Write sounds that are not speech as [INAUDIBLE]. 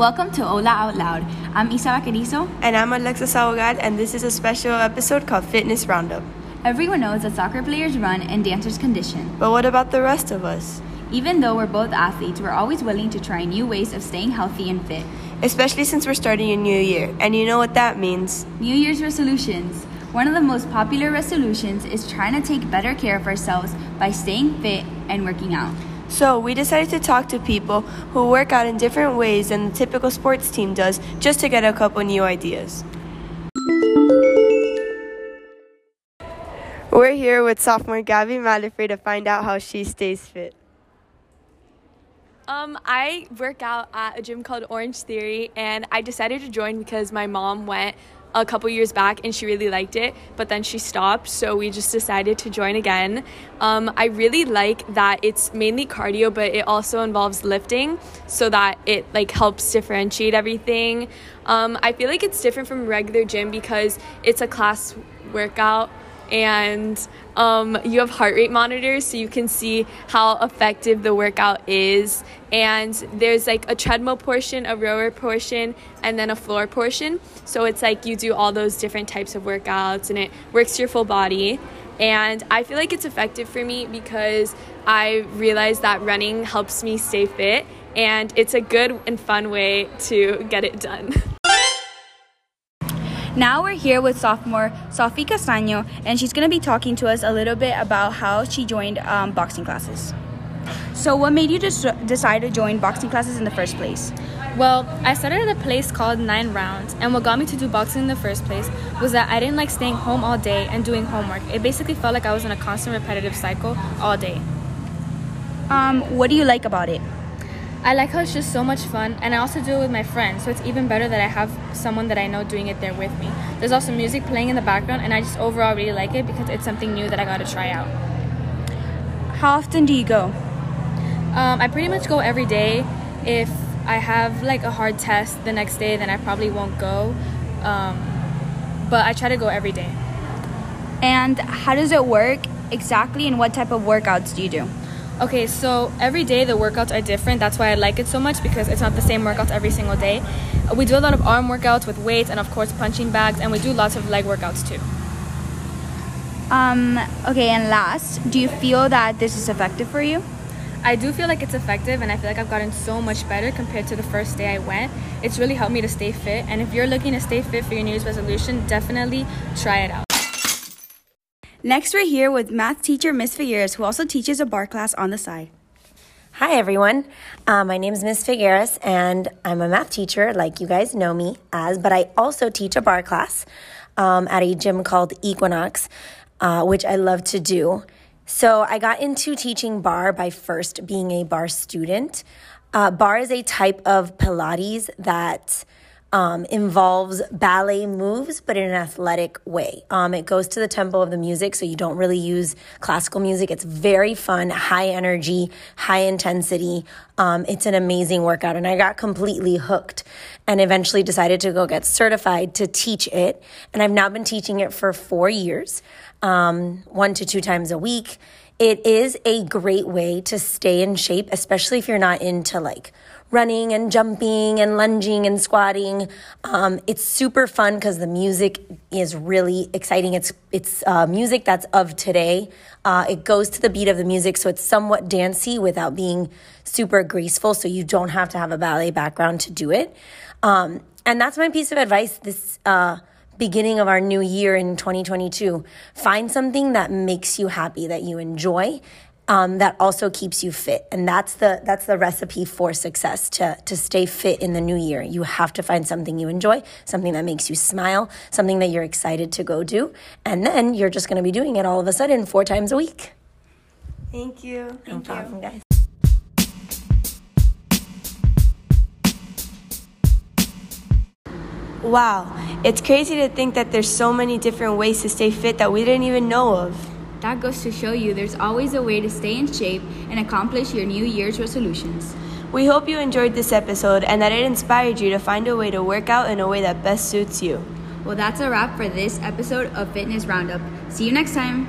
Welcome to OLLA Out Loud. I'm Isa Baquerizo. And I'm Alexa Sabogal, and this is a special episode called Fitness Roundup. Everyone knows that soccer players run and dancers condition. But what about the rest of us? Even though we're both athletes, we're always willing to try new ways of staying healthy and fit. Especially since we're starting a new year, and you know what that means New Year's resolutions. One of the most popular resolutions is trying to take better care of ourselves by staying fit and working out. So, we decided to talk to people who work out in different ways than the typical sports team does just to get a couple new ideas. We're here with sophomore Gaby Mallafre to find out how she stays fit. Um, I work out at a gym called Orange Theory, and I decided to join because my mom went a couple years back and she really liked it, but then she stopped, so we just decided to join again. Um, I really like that it's mainly cardio, but it also involves lifting, so that it like helps differentiate everything. Um, I feel like it's different from regular gym because it's a class workout and um, you have heart rate monitors so you can see how effective the workout is. And there's like a treadmill portion a rower portion and then a floor portion. So it's like you do all those different types of workouts and it works your full body. And i feel like it's effective for me because i realize that running helps me stay fit and it's a good and fun way to get it done [LAUGHS] Now we're here with sophomore Sophie Castaño, and she's going to be talking to us a little bit about how she joined um, boxing classes. So, what made you just decide to join boxing classes in the first place? Well, I started at a place called Nine Rounds, and what got me to do boxing in the first place was that I didn't like staying home all day and doing homework. It basically felt like I was in a constant repetitive cycle all day. Um, what do you like about it? I like how it's just so much fun, and I also do it with my friends, so it's even better that I have someone that I know doing it there with me. There's also music playing in the background, and I just overall really like it because it's something new that I got to try out. How often do you go? Um, I pretty much go every day. If I have like a hard test the next day, then I probably won't go. Um, but I try to go every day. And how does it work exactly, and what type of workouts do you do? Okay, so every day the workouts are different. That's why I like it so much because it's not the same workouts every single day. We do a lot of arm workouts with weights and, of course, punching bags, and we do lots of leg workouts too. Um, okay, and last, do you feel that this is effective for you? I do feel like it's effective, and I feel like I've gotten so much better compared to the first day I went. It's really helped me to stay fit, and if you're looking to stay fit for your New Year's resolution, definitely try it out. Next, we're here with math teacher Miss Figueras, who also teaches a barre class on the side. Hi, everyone. Uh, my name is Ms. Figueras, and I'm a math teacher, like you guys know me as, but I also teach a barre class um, at a gym called Equinox, uh, which I love to do. So I got into teaching barre by first being a barre student. Uh, barre is a type of Pilates that um, involves ballet moves, but in an athletic way. Um, it goes to the tempo of the music, so you don't really use classical music. It's very fun, high energy, high intensity. Um, it's an amazing workout, and I got completely hooked and eventually decided to go get certified to teach it. And I've now been teaching it for four years, um, one to two times a week. It is a great way to stay in shape, especially if you're not into like running and jumping and lunging and squatting. Um, it's super fun because the music is really exciting. It's it's uh, music that's of today. Uh, it goes to the beat of the music, so it's somewhat dancey without being super graceful. So you don't have to have a ballet background to do it. Um, and that's my piece of advice this uh, beginning of our new year in 2022. Find something that makes you happy, that you enjoy, um, that also keeps you fit and that's the that's the recipe for success to to stay fit in the new year you have to find something you enjoy something that makes you smile something that you're excited to go do and then you're just going to be doing it all of a sudden four times a week Thank you. no problem guys Wow, it's crazy to think that there's so many different ways to stay fit that we didn't even know of. That goes to show you there's always a way to stay in shape and accomplish your New Year's resolutions. We hope you enjoyed this episode and that it inspired you to find a way to work out in a way that best suits you. Well, that's a wrap for this episode of Fitness Roundup. See you next time.